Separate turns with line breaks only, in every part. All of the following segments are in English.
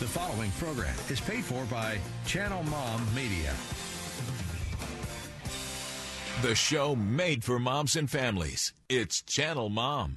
The following program is paid for by Channel Mom Media.
The show made for moms and families. It's Channel Mom.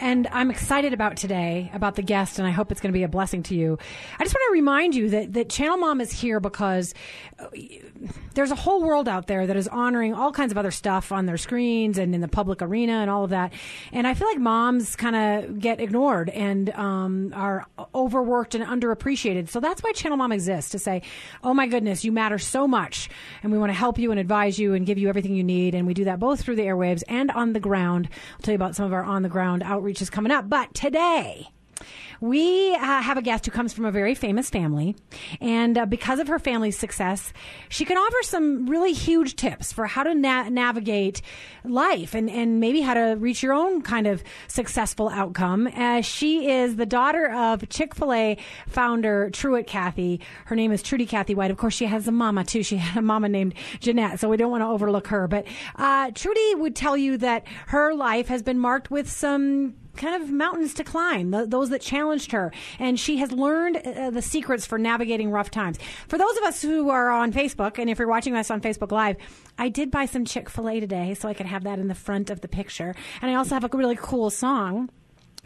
And I'm excited about today, about the guest, and I hope it's going to be a blessing to you. I just want to remind you that, that Channel Mom is here because uh, there's a whole world out there that is honoring all kinds of other stuff on their screens and in the public arena and all of that. And I feel like moms kind of get ignored and um, are overworked and underappreciated. So that's why Channel Mom exists to say, oh my goodness, you matter so much. And we want to help you and advise you and give you everything you need. And we do that both through the airwaves and on the ground. I'll tell you about some of our on the ground outreach is coming up. But today, we uh, have a guest who comes from a very famous family, and uh, because of her family's success, she can offer some really huge tips for how to na- navigate life and, and maybe how to reach your own kind of successful outcome. As she is the daughter of Chick fil A founder Truett Cathy. Her name is Trudy Cathy White. Of course, she has a mama too. She had a mama named Jeanette, so we don't want to overlook her. But uh, Trudy would tell you that her life has been marked with some kind of mountains to climb, the, those that challenged her. And she has learned uh, the secrets for navigating rough times. For those of us who are on Facebook, and if you're watching us on Facebook Live, I did buy some Chick fil A today so I could have that in the front of the picture. And I also have a really cool song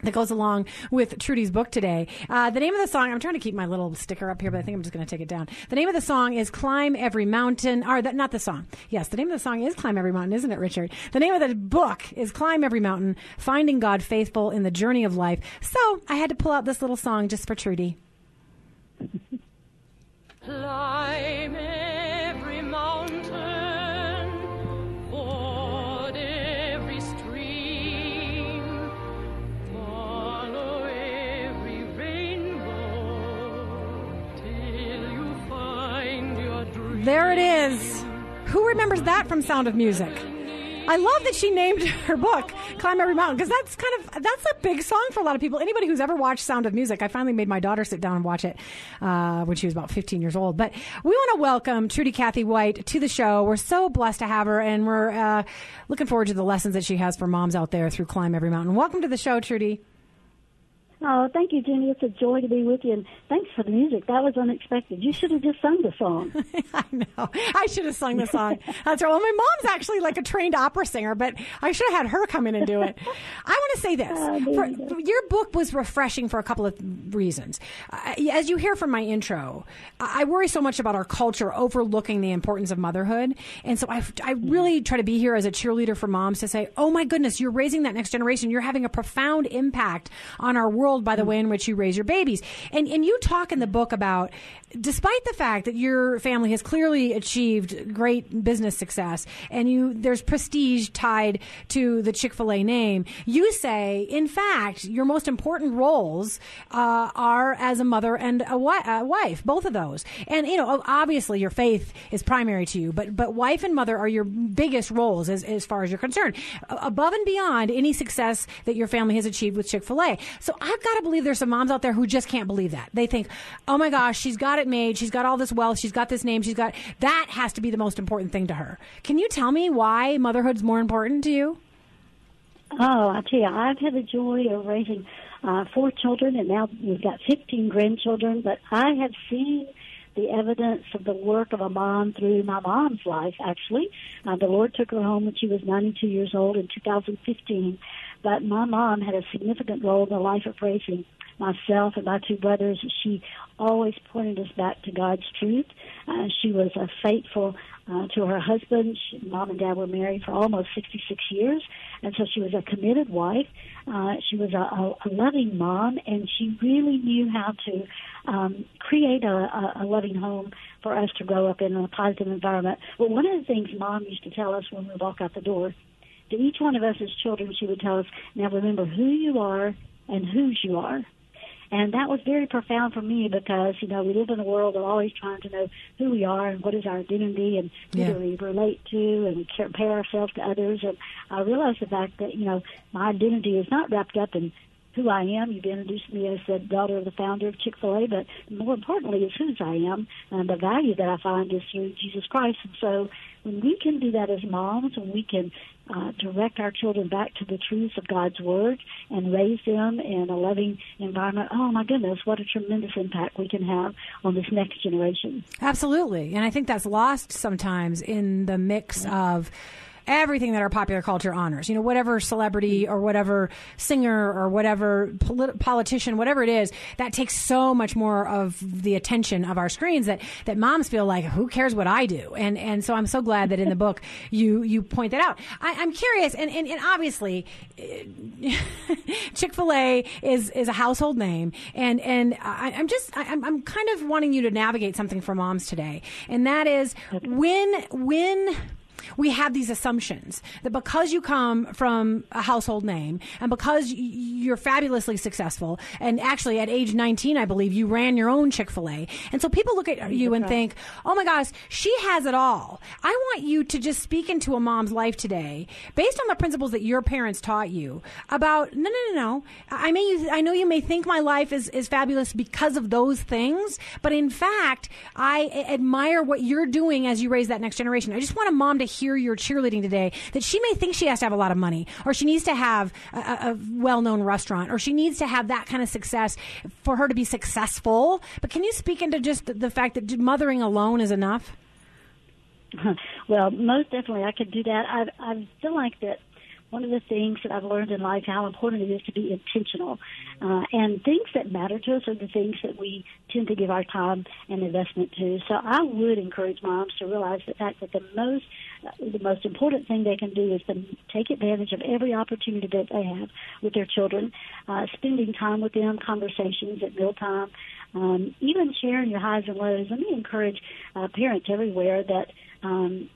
that goes along with Trudy's book today. Uh, the name of the song, I'm trying to keep my little sticker up here, but I think I'm just going to take it down. The name of the song is Climb Every Mountain, or that, not the song. Yes, the name of the song is Climb Every Mountain, isn't it, Richard? The name of the book is Climb Every Mountain, Finding God Faithful in the Journey of Life. So I had to pull out this little song just for Trudy.
Climb every mountain,
There it is. Who remembers that from Sound of Music? I love that she named her book "Climb Every Mountain" because that's kind of that's a big song for a lot of people. Anybody who's ever watched Sound of Music, I finally made my daughter sit down and watch it uh, when she was about 15 years old. But we want to welcome Trudy Cathy White to the show. We're so blessed to have her, and we're uh, looking forward to the lessons that she has for moms out there through Climb Every Mountain. Welcome to the show, Trudy.
Oh, thank you, Jenny. It's a joy to be with you, and thanks for the music. That was unexpected. You should have just sung the song.
I know. I should have sung the song. That's right. Well, my mom's actually like a trained opera singer, but I should have had her come in and do it. I want to say this.
Oh,
For,
you
your book was refreshing for a couple of reasons. Uh, as you hear from my intro, I I worry so much about our culture overlooking the importance of motherhood. And so I, I really try to be here as a cheerleader for moms to say, oh my goodness, you're raising that next generation. You're having a profound impact on our world by the way in which you raise your babies. And, and you talk in the book about, despite the fact that your family has clearly achieved great business success and you, there's prestige tied to the Chick-fil-A name, you say, in fact, your most important roles uh, are as a mother and a, wi- a wife, both of those. And, you know, obviously your faith is primary to you, but, but wife and mother are your biggest roles as, as far as you're concerned, above and beyond any success that your family has achieved with Chick-fil-A. So I've got to believe there's some moms out there who just can't believe that. They think, oh my gosh, she's got it made. She's got all this wealth. She's got this name. She's got, that has to be the most important thing to her. Can you tell me why motherhood's more important to you?
Oh, I tell you, I've had the joy of raising uh, four children, and now we've got 15 grandchildren. But I have seen the evidence of the work of a mom through my mom's life. Actually, uh, the Lord took her home when she was 92 years old in 2015. But my mom had a significant role in the life of raising myself and my two brothers. She always pointed us back to God's truth. Uh, she was a faithful uh, to her husband. She, mom and dad were married for almost 66 years, and so she was a committed wife. Uh, she was a, a, a loving mom, and she really knew how to um, create a, a, a loving home for us to grow up in a positive environment. But one of the things mom used to tell us when we walk out the door, to each one of us as children, she would tell us, now remember who you are and whose you are. And that was very profound for me because, you know, we live in a world of always trying to know who we are and what is our identity and who
Yeah.
do we relate to and compare ourselves to others. And I realized the fact that, you know, my identity is not wrapped up in who I am. You've introduced me as the daughter of the founder of Chick fil A, but more importantly is whose I am. And the value that I find is through Jesus Christ. And so when we can do that as moms, when we can uh, direct our children back to the truths of God's Word and raise them in a loving environment, oh my goodness, what a tremendous impact we can have on this next generation.
Absolutely. And I think that's lost sometimes in the mix of everything that our popular culture honors. You know, whatever celebrity or whatever singer or whatever polit- politician, whatever it is, that takes so much more of the attention of our screens that, that moms feel like, who cares what I do? And, and so I'm so glad that in the book you, you point that out. I, I'm curious, and, and, and obviously, Chick Fil A is is a household name, and and I, I'm just I, I'm I'm kind of wanting you to navigate something for moms today, and that is when when we have these assumptions that because you come from a household name and because you're fabulously successful, and actually at age 19, I believe you ran your own Chick fil A. And so people look at you and think, oh my gosh, she has it all. I want you to just speak into a mom's life today based on the principles that your parents taught you about no, no, no, no. I may, I know you may think my life is, is fabulous because of those things, but in fact, I admire what you're doing as you raise that next generation. I just want a mom to hear your cheerleading today that she may think she has to have a lot of money or she needs to have a, a a well-known restaurant or she needs to have that kind of success for her to be successful. But can you speak into just the, fact that mothering alone is enough?
well, most definitely, I could do that. I I feel like that one of the things that I've learned in life how important it is to be intentional, uh, and things that matter to us are the things that we tend to give our time and investment to. So I would encourage moms to realize the fact that the most the most important thing they can do is to take advantage of every opportunity that they have with their children, uh, spending time with them, conversations at mealtime, um, even sharing your highs and lows. Let me encourage uh, parents everywhere that um,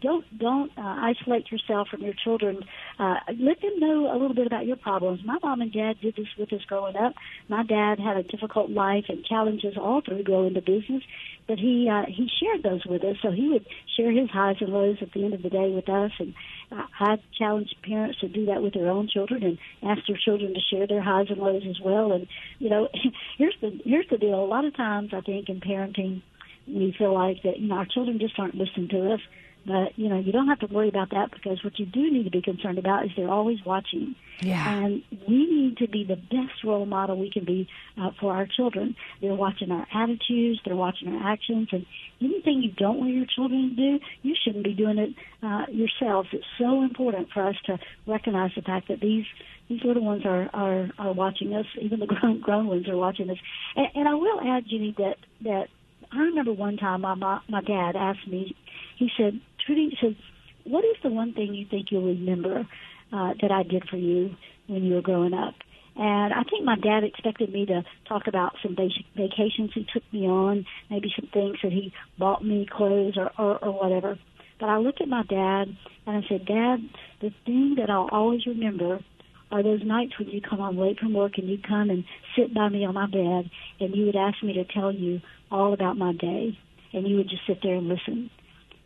don't don't uh, isolate yourself from your children. Uh, let them know a little bit about your problems. My mom and dad did this with us growing up. My dad had a difficult life and challenges all through growing the business, but he uh, he shared those with us. So he would share his highs and lows at the end of the day with us, and uh, I challenge parents to do that with their own children and ask their children to share their highs and lows as well. And you know, here's the here's the deal. A lot of times, I think in parenting we feel like that you know our children just aren't listening to us. But you know you don't have to worry about that because what you do need to be concerned about is they're always watching,
Yeah.
and we need to be the best role model we can be uh, for our children. They're watching our attitudes, they're watching our actions, and anything you don't want your children to do, you shouldn't be doing it uh, yourselves. It's so important for us to recognize the fact that these these little ones are are, are watching us. Even the grown grown ones are watching us. And, and I will add, Jenny, that that I remember one time my my dad asked me. He said, "Trudy," he said, "What is the one thing you think you'll remember uh, that I did for you when you were growing up?" And I think my dad expected me to talk about some basic vacations he took me on, maybe some things that he bought me, clothes or, or, or whatever. But I looked at my dad and I said, Dad, the thing that I'll always remember are those nights when you come home late from work and you come and sit by me on my bed and you would ask me to tell you all about my day and you would just sit there and listen.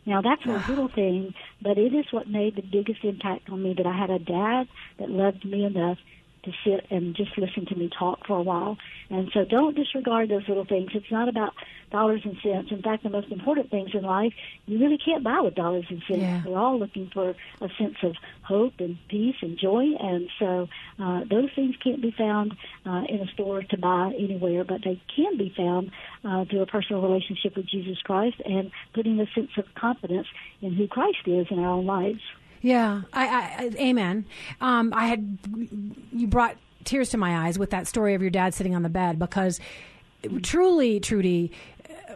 Now that's a little thing, but it is what made the biggest impact on me that I had a dad that loved me enough to sit and just listen to me talk for a while. And so don't disregard those little things. It's not about dollars and cents. In fact, the most important things in life you really can't buy with dollars and cents.
Yeah.
We're all looking for a sense of hope and peace and joy. And so uh, those things can't be found uh, in a store to buy anywhere, but they can be found uh, through a personal relationship with Jesus Christ and putting a sense of confidence in who Christ is in our own lives.
Yeah, I, I, amen. Um, I had you brought tears to my eyes with that story of your dad sitting on the bed because truly, Trudy,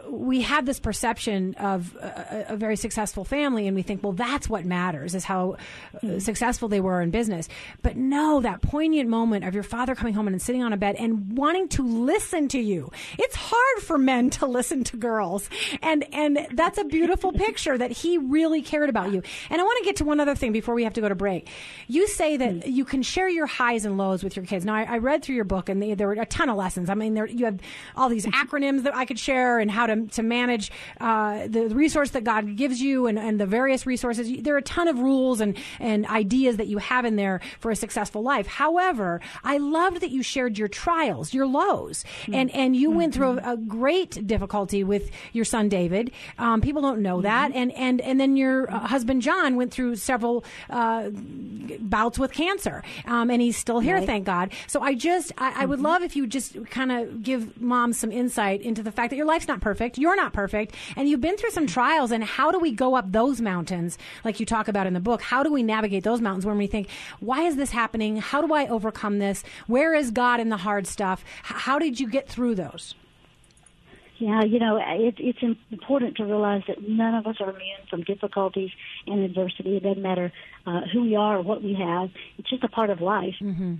we have this perception of a, a, very successful family, and we think, well, that's what matters is how uh, successful they were in business. But no, that poignant moment of your father coming home and sitting on a bed and wanting to listen to you. It's hard for men to listen to girls, and and that's a beautiful picture that he really cared about you. And I want to get to one other thing before we have to go to break. You say that mm. you can share your highs and lows with your kids. Now, I, I read through your book, and they, there were a ton of lessons. I mean, there you have all these acronyms that I could share and how to to manage uh, the resource that God gives you and, and the various resources. There are a ton of rules and and ideas that you have in there for a successful life. However, I loved that you shared your trials, your lows, mm-hmm. and and you mm-hmm. went through a, a, great difficulty with your son David. Um, people don't know mm-hmm. that, and and and then your uh, husband John went through several uh, bouts with cancer, um, and he's still here, right. thank God. So I just I, I would mm-hmm. love if you just kind of give mom some insight into the fact that your life's not perfect, you're not perfect, and you've been through some trials. And how do we go up those mountains, like you talk about in the book? How do we navigate those mountains when we think, why is this happening? How do I overcome this? Where is God in the hard stuff? How did you get through those?
Yeah, you know, it, it's important to realize that none of us are immune from difficulties and adversity. It doesn't matter uh, who we are or what we have. It's just a part of life. Mm-hmm.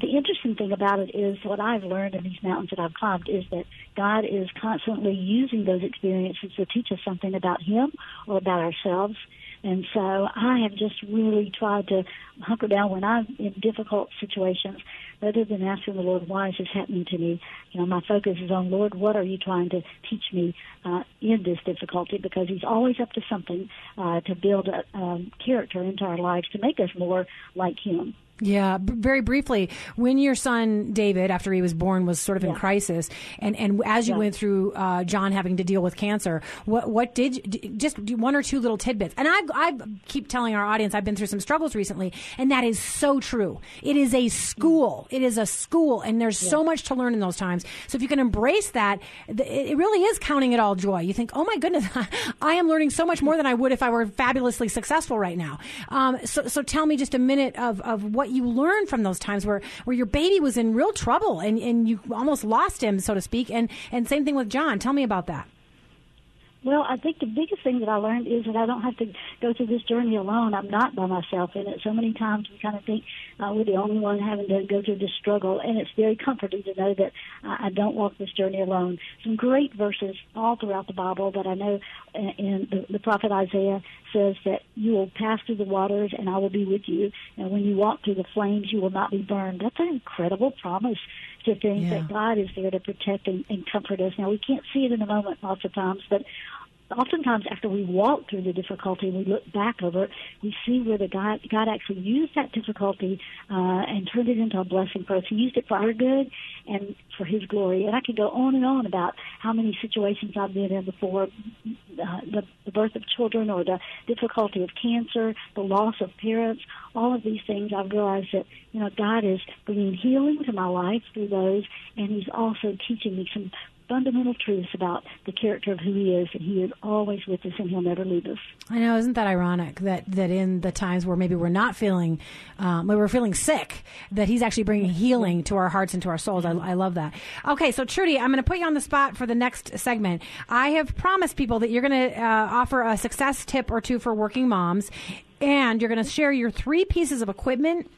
The interesting thing about it is what I've learned in these mountains that I've climbed is that God is constantly using those experiences to teach us something about Him or about ourselves. And so I have just really tried to hunker down when I'm in difficult situations rather than asking the Lord, why is this happening to me? You know, my focus is on, Lord, what are you trying to teach me uh, in this difficulty? Because He's always up to something uh, to build a um, character into our lives to make us more like Him.
Yeah, b- very briefly, when your son David, after he was born, was sort of yeah. in crisis, and, and as you yeah. went through uh, John having to deal with cancer, what what did just one or two little tidbits? And I I keep telling our audience I've been through some struggles recently, and that is so true. It is a school. It is a school, and there's yeah. so much to learn in those times. So if you can embrace that, it really is counting it all joy. You think, oh my goodness, I am learning so much more than I would if I were fabulously successful right now. Um, so so tell me just a minute of of what what you learn from those times where, where your baby was in real trouble and, and you almost lost him, so to speak. And, and same thing with John. Tell me about that.
Well, I think the biggest thing that I learned is that I don't have to go through this journey alone. I'm not by myself in it. So many times we kind of think uh, we're the only one having to go through this struggle, and it's very comforting to know that uh, I don't walk this journey alone. Some great verses all throughout the Bible that I know in the, the prophet Isaiah says that you will pass through the waters and I will be with you. And when you walk through the flames, you will not be burned. That's an incredible promise to think yeah. that God is there to protect and, and comfort us. Now, we can't see it in the moment lots of times, but oftentimes after we walk through the difficulty and we look back over it, we see where the God, God actually used that difficulty uh, and turned it into a blessing for us. He used it for our good and for His glory. And I could go on and on about how many situations I've been in before, uh, the, the birth of children or the difficulty of cancer, the loss of parents, all of these things. I've realized that you know God is bringing healing to my life through those, and He's also teaching me some fundamental truths about the character of who he is, and he is always with us, and he'll never leave us.
I know, isn't that ironic that that in the times where maybe we're not feeling, um, where we're feeling sick, that he's actually bringing healing to our hearts and to our souls. I, I love that. Okay, so Trudy, I'm going to put you on the spot for the next segment. I have promised people that you're going to uh, offer a success tip or two for working moms, and you're going to share your three pieces of equipment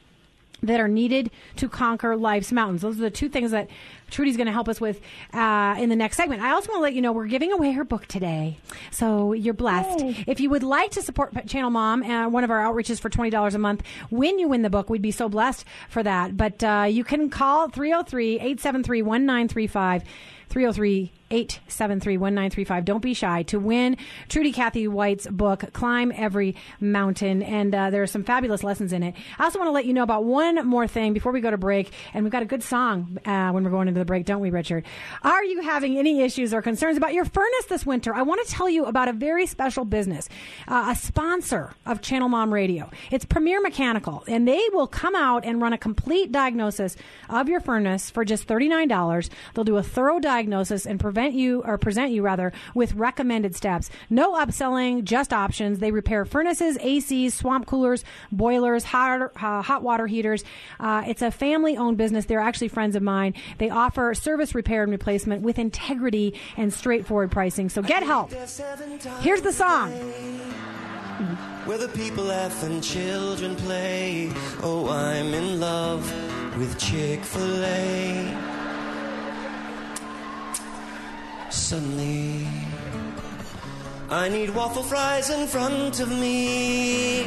that are needed to conquer life's mountains. Those are the two things that Trudy's going to help us with uh, in the next segment. I also want to let you know we're giving away her book today, so you're blessed. Yay. If you would like to support Channel Mom, uh, one of our outreaches for twenty dollars a month, when you win the book, we'd be so blessed for that. But uh, you can call 303 873 1935 303 873 1935. Don't be shy to win Trudy Cathy White's book, Climb Every Mountain. And uh, there are some fabulous lessons in it. I also want to let you know about one more thing before we go to break. And we've got a good song uh, when we're going the break, don't we, Richard? Are you having any issues or concerns about your furnace this winter? I want to tell you about a very special business, uh, a sponsor of Channel Mom Radio. It's Premier Mechanical, and they will come out and run a complete diagnosis of your furnace for just $39. They'll do a thorough diagnosis and prevent you or present you rather with recommended steps. No upselling, just options. They repair furnaces, ACs, swamp coolers, boilers, hot, uh, hot water heaters. Uh, it's a family owned business. They're actually friends of mine. They offer offer service repair and replacement with integrity and straightforward pricing. So get help. Here's the song.
Where the people laugh and children play. Oh, I'm in love with Chick fil A. Suddenly, I need waffle fries in front of me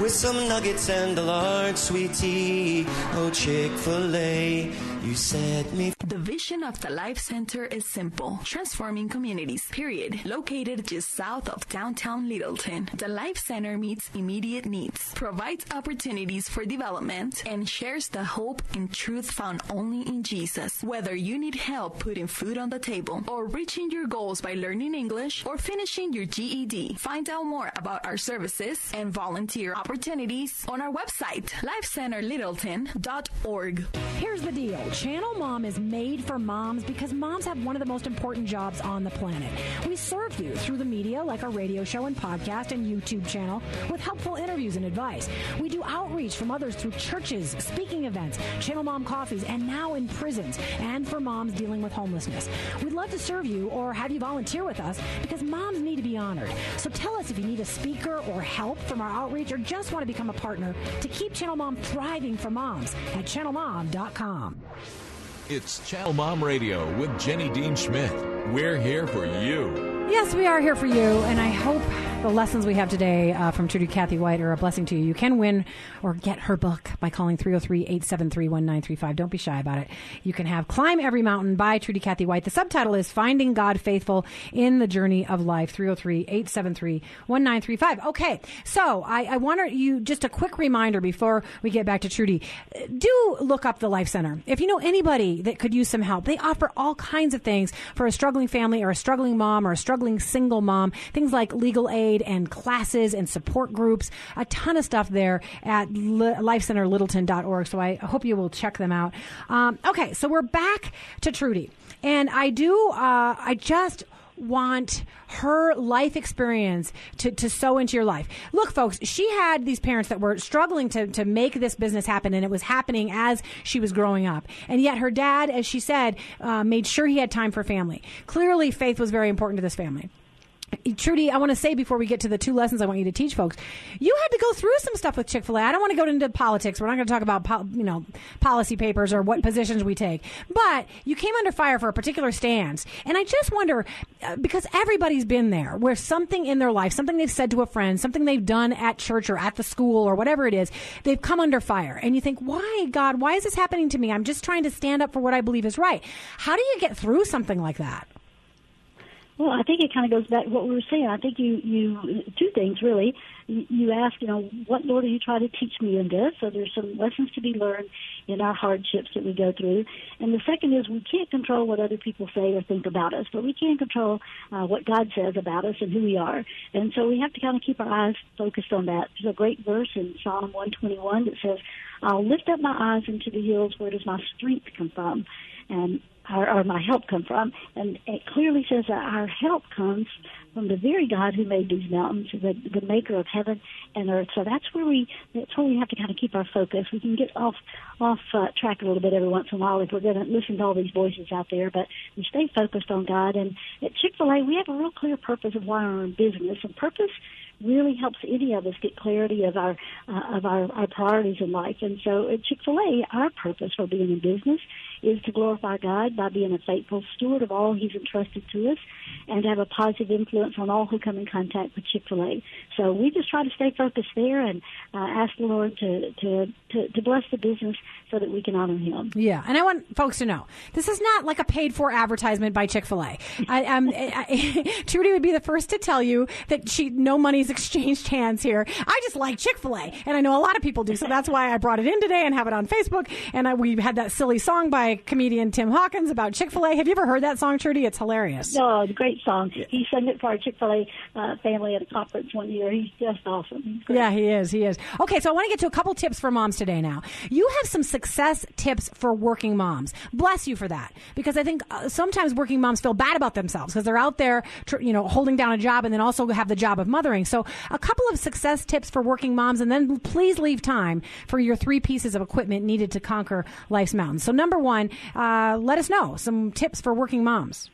with some nuggets and a large sweet tea. Oh, Chick fil A, you set me
The vision of the Life Center is simple transforming communities, period. Located just south of downtown Littleton, the Life Center meets immediate needs, provides opportunities for development, and shares the hope and truth found only in Jesus. Whether you need help putting food on the table, or reaching your goals by learning English, or finishing your GED, find out more about our services and volunteer opportunities on our website, lifecenterlittleton.org.
Here's the deal Channel Mom is made for moms because moms have one of the most important jobs on the planet. We serve you through the media, like our radio show and podcast and YouTube channel, with helpful interviews and advice. We do outreach from others through churches, speaking events, Channel Mom coffees, and now in prisons, and for moms dealing with homelessness. We'd love to serve you or have you volunteer with us because moms need to be honored. So tell us if you need a speaker or help from our outreach or just want to become a partner to keep Channel Mom thriving for moms at channelmom.com.
It's Channel Mom Radio with Jenny Dean Schmidt. We're here for you.
Yes, we are here for you, and I hope the lessons we have today uh, from Trudy Cathy White are a blessing to you. You can win or get her book by calling 303 873 1935. Don't be shy about it. You can have Climb Every Mountain by Trudy Cathy White. The subtitle is Finding God Faithful in the Journey of Life, 303 873 1935. Okay, so I, I want you just a quick reminder before we get back to Trudy. Do look up the Life Center. If you know anybody that could use some help, they offer all kinds of things for a struggling family or a struggling mom or a struggling single mom. Things like legal aid and classes and support groups. A ton of stuff there at li- lifecenterlittleton.org. So I hope you will check them out. Um, okay, so we're back to Trudy. And I do, uh, I just want her life experience to, to sow into your life. Look, folks, she had these parents that were struggling to, to make this business happen, and it was happening as she was growing up. And yet her dad, as she said, uh, made sure he had time for family. Clearly, faith was very important to this family. Trudy, I want to say before we get to the two lessons I want you to teach folks, you had to go through some stuff with Chick Fil A. I don't want to go into politics. We're not going to talk about you know policy papers or what positions we take, but you came under fire for a particular stance, and I just wonder uh, because everybody's been there where something in their life, something they've said to a friend, something they've done at church or at the school or whatever it is, they've come under fire, and you think, why God, why is this happening to me? I'm just trying to stand up for what I believe is right. How do you get through something like that?
Well, I think it kind of goes back to what we were saying. I think you, you, two things really. You, ask, you know, what Lord are you trying to teach me in this? So there's some lessons to be learned in our hardships that we go through. And the second is we can't control what other people say or think about us, but we can control uh, what God says about us and who we are. And so we have to kind of keep our eyes focused on that. There's a great verse in Psalm 121 that says, I'll lift up my eyes into the hills where does my strength come from? And or, or my help come from. And it clearly says that our help comes from the very God who made these mountains, the, the maker of heaven and earth. So that's where we that's where we have to kind of keep our focus. We can get off off uh, track a little bit every once in a while if we're going to listen to all these voices out there, but we stay focused on God. And at Chick Fil A, we have a real clear purpose of why we're in business, and purpose really helps any of us get clarity of our uh, of our, our priorities in life. And so at Chick Fil A, our purpose for being in business is to glorify God by being a faithful steward of all He's entrusted to us, and to have a positive influence on all who come in contact with Chick Fil A. So we just try to stay focused there and uh, ask the Lord to, to to to bless the business so that we can honor Him.
Yeah, and I want folks to know this is not like a paid for advertisement by Chick fil A. um, Trudy would be the first to tell you that she no money's exchanged hands here. I just like Chick Fil A, and I know a lot of people do, so that's why I brought it in today and have it on Facebook. And I, we had that silly song by comedian Tim Hawkins about Chick Fil A. Have you ever heard that song, Trudy? It's hilarious.
No, it's a great song. He sang it for our Chick Fil A uh, family at a conference one year. He's just awesome. He's.
Yeah, he is. He is. Okay, so I want to get to a couple tips for moms today now. You have some success tips for working moms. Bless you for that. Because I think uh, sometimes working moms feel bad about themselves because they're out there, tr- you know, holding down a job and then also have the job of mothering. So a couple of success tips for working moms and then please leave time for your three pieces of equipment needed to conquer life's mountains. So number one, on, uh, let us know some tips for working moms.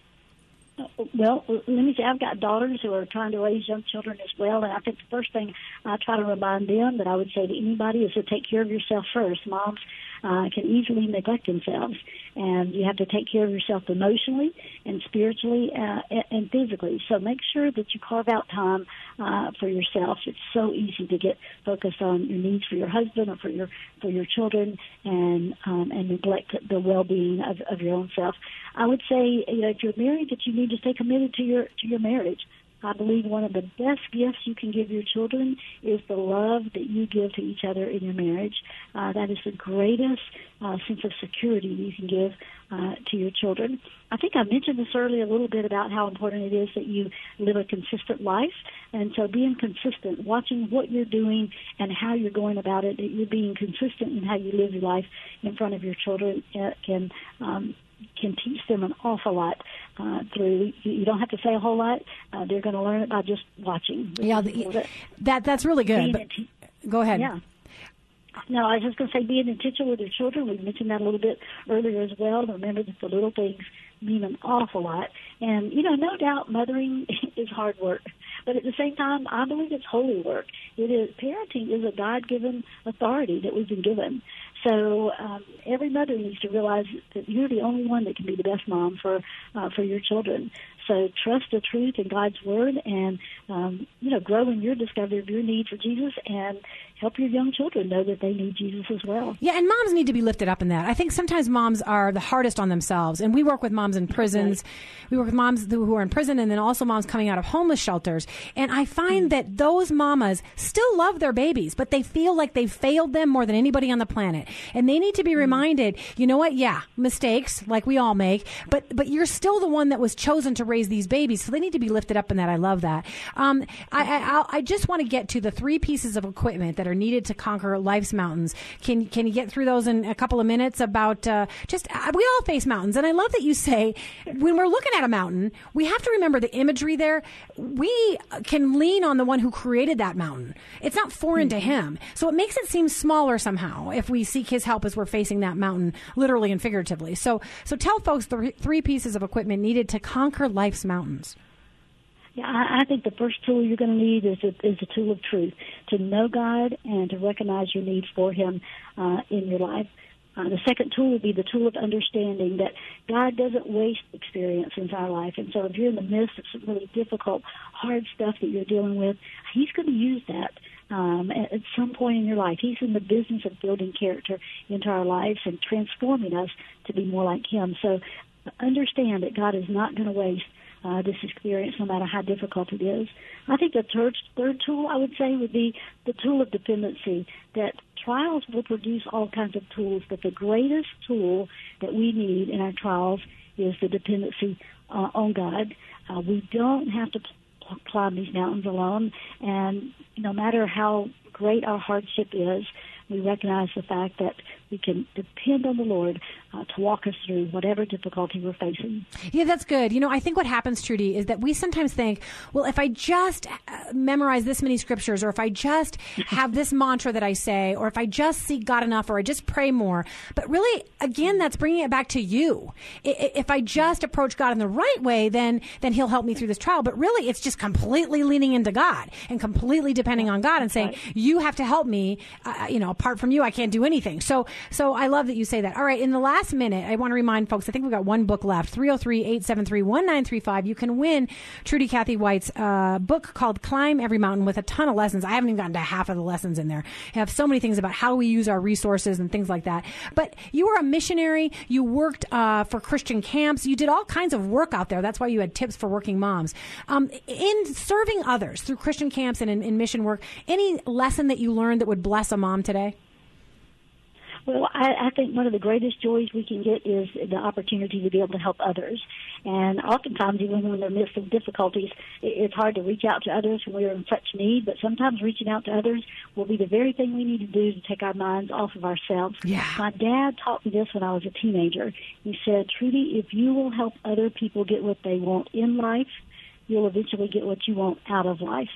Well, let me say, I've got daughters who are trying to raise young children as well, and I think the first thing I try to remind them that I would say to anybody is to take care of yourself first. Moms uh, can easily neglect themselves, and you have to take care of yourself emotionally and spiritually uh, and physically. So make sure that you carve out time uh, for yourself. It's so easy to get focused on your needs for your husband or for your for your children, and um, and neglect the well-being of, of your own self. I would say, you know, if you're married, that you need to stay committed to your to your marriage. I believe one of the best gifts you can give your children is the love that you give to each other in your marriage. Uh, that is the greatest uh, sense of security you can give uh, to your children. I think I mentioned this earlier a little bit about how important it is that you live a consistent life. And so being consistent, watching what you're doing and how you're going about it, that you're being consistent in how you live your life in front of your children uh, can um, can teach them an awful lot uh, through. You don't have to say a whole lot. Uh, they're going to learn it by just watching.
Yeah, the, that that's really good. Go ahead.
Yeah. No, I was just going to say being intentional with your children. We mentioned that a little bit earlier as well. Remember that the little things mean an awful lot. And, you know, no doubt mothering is hard work. But at the same time, I believe it's holy work. It is parenting is a God given authority that we've been given. So um, every mother needs to realize that you're the only one that can be the best mom for uh, for your children. So trust the truth in God's word, and um, you know, grow in your discovery of your need for Jesus, and help your young children know that they need Jesus as well.
Yeah, and moms need to be lifted up in that. I think sometimes moms are the hardest on themselves, and we work with moms in prisons. We work with moms who are in prison, and then also moms coming out of homeless shelters. And I find mm. that those mamas still love their babies, but they feel like they've failed them more than anybody on the planet, and they need to be mm. reminded. You know what? Yeah, mistakes like we all make, but but you're still the one that was chosen to raise these babies, so they need to be lifted up in that. I love that. Um, I, I, I just want to get to the three pieces of equipment that are needed to conquer life's mountains. Can can you get through those in a couple of minutes? About uh, just uh, we all face mountains, and I love that you say when we're looking at a mountain, we have to remember the imagery there. We can lean on the one who created that mountain. It's not foreign mm-hmm. to him, so it makes it seem smaller somehow if we seek his help as we're facing that mountain, literally and figuratively. So so tell folks the three pieces of equipment needed to conquer life's mountains.
Yeah, I, I think the first tool you're going to need is a, is a tool of truth to know God and to recognize your need for Him uh, in your life. Uh, the second tool would be the tool of understanding that God doesn't waste experience in our life. And so if you're in the midst of some really difficult, hard stuff that you're dealing with, He's going to use that um, at, at some point in your life. He's in the business of building character into our lives and transforming us to be more like Him. So understand that God is not going to waste uh, this experience, no matter how difficult it is. I think the third, third tool I would say would be the tool of dependency. That trials will produce all kinds of tools, but the greatest tool that we need in our trials is the dependency uh, on God. Uh, we don't have to climb these mountains alone, and no matter how great our hardship is, we recognize the fact that we can depend on the Lord uh, to walk us through whatever difficulty we're facing.
Yeah, that's good. You know, I think what happens, Trudy, is that we sometimes think, well, if I just uh, memorize this many scriptures, or if I just have this mantra that I say, or if I just seek God enough, or I just pray more. But really, again, that's bringing it back to you. If I just approach God in the right way, then then He'll help me through this trial. But really, it's just completely leaning into God and completely depending on God and saying, right. you have to help me. Uh, you know, apart from you, I can't do anything. So so I love that you say that. All right, in the last minute, I want to remind folks, I think we've got one book left 303 873 1935. You can win Trudy Cathy White's uh, book called Climb Every Mountain with a ton of lessons. I haven't even gotten to half of the lessons in there. I have so many things about how we use our resources and things like that. But you were a missionary, you worked uh, for Christian camps, you did all kinds of work out there. That's why you had tips for working moms. Um, in serving others through Christian camps and in, in mission work, any lesson that you learned that would bless a mom today?
Well, I, I think one of the greatest joys we can get is the opportunity to be able to help others. And oftentimes, even when they're midst of difficulties, it's hard to reach out to others when we're in such need. But sometimes reaching out to others will be the very thing we need to do to take our minds off of ourselves.
Yeah.
My dad taught me this when I was a teenager. He said, Trudy, if you will help other people get what they want in life, you'll eventually get what you want out of life.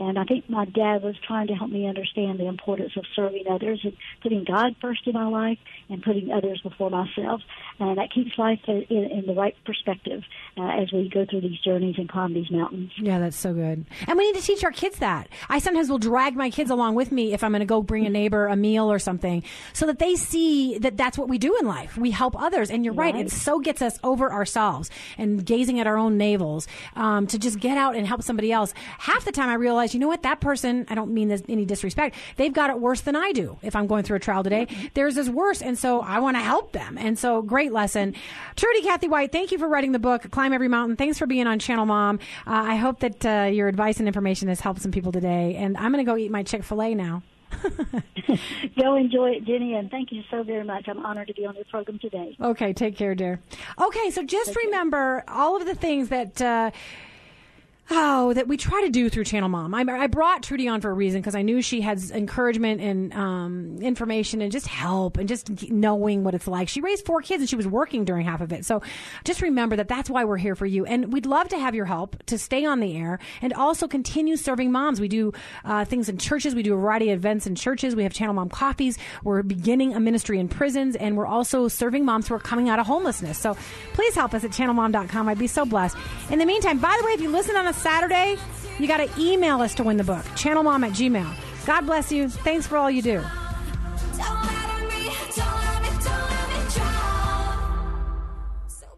And I think my dad was trying to help me understand the importance of serving others and putting God first in my life and putting others before myself. And that keeps life in, in the right perspective uh, as we go through these journeys and climb these mountains.
Yeah, that's so good. And we need to teach our kids that. I sometimes will drag my kids along with me if I'm going to go bring a neighbor a meal or something so that they see that that's what we do in life. We help others. And you're right,
Right.
it so gets us over ourselves and gazing at our own navels um, to just get out and help somebody else. Half the time I realize, you know what, that person, I don't mean this any disrespect, they've got it worse than I do if I'm going through a trial today. Theirs is worse. And so I want to help them. And so great lesson. Trudy Cathy White, thank you for writing the book, Climb Every Mountain. Thanks for being on Channel Mom. Uh, I hope that uh, your advice and information has helped some people today. And I'm going to go eat my Chick fil A now.
Go enjoy it, Jenny, and thank you so very much. I'm honored to be on your program today.
Okay, take care, dear. Okay, so just remember all of the things that. Uh, Oh, that we try to do through Channel Mom. I, I brought Trudy on for a reason because I knew she has encouragement and um, information and just help and just knowing what it's like. She raised four kids and she was working during half of it. So just remember that that's why we're here for you. And we'd love to have your help to stay on the air and also continue serving moms. We do uh, things in churches. We do a variety of events in churches. We have Channel Mom coffees. We're beginning a ministry in prisons and we're also serving moms who are coming out of homelessness. So please help us at channelmom.com. I'd be so blessed. In the meantime, by the way, if you listen on a Saturday, you got to email us to win the book. Channelmom at Gmail. God bless you. Thanks for all you do.